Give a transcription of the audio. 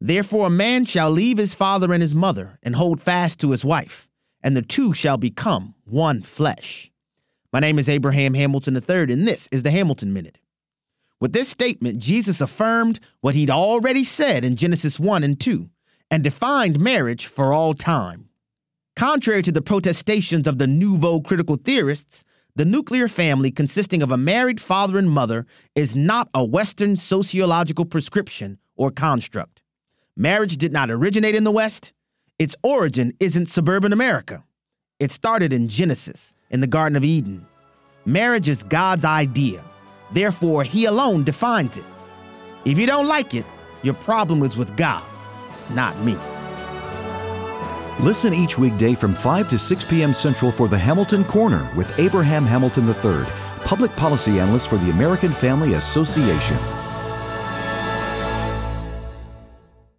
Therefore, a man shall leave his father and his mother and hold fast to his wife, and the two shall become one flesh. My name is Abraham Hamilton III, and this is the Hamilton Minute. With this statement, Jesus affirmed what he'd already said in Genesis 1 and 2 and defined marriage for all time. Contrary to the protestations of the nouveau critical theorists, the nuclear family consisting of a married father and mother is not a Western sociological prescription or construct. Marriage did not originate in the West. Its origin isn't suburban America. It started in Genesis, in the Garden of Eden. Marriage is God's idea. Therefore, He alone defines it. If you don't like it, your problem is with God, not me. Listen each weekday from 5 to 6 p.m. Central for the Hamilton Corner with Abraham Hamilton III, public policy analyst for the American Family Association.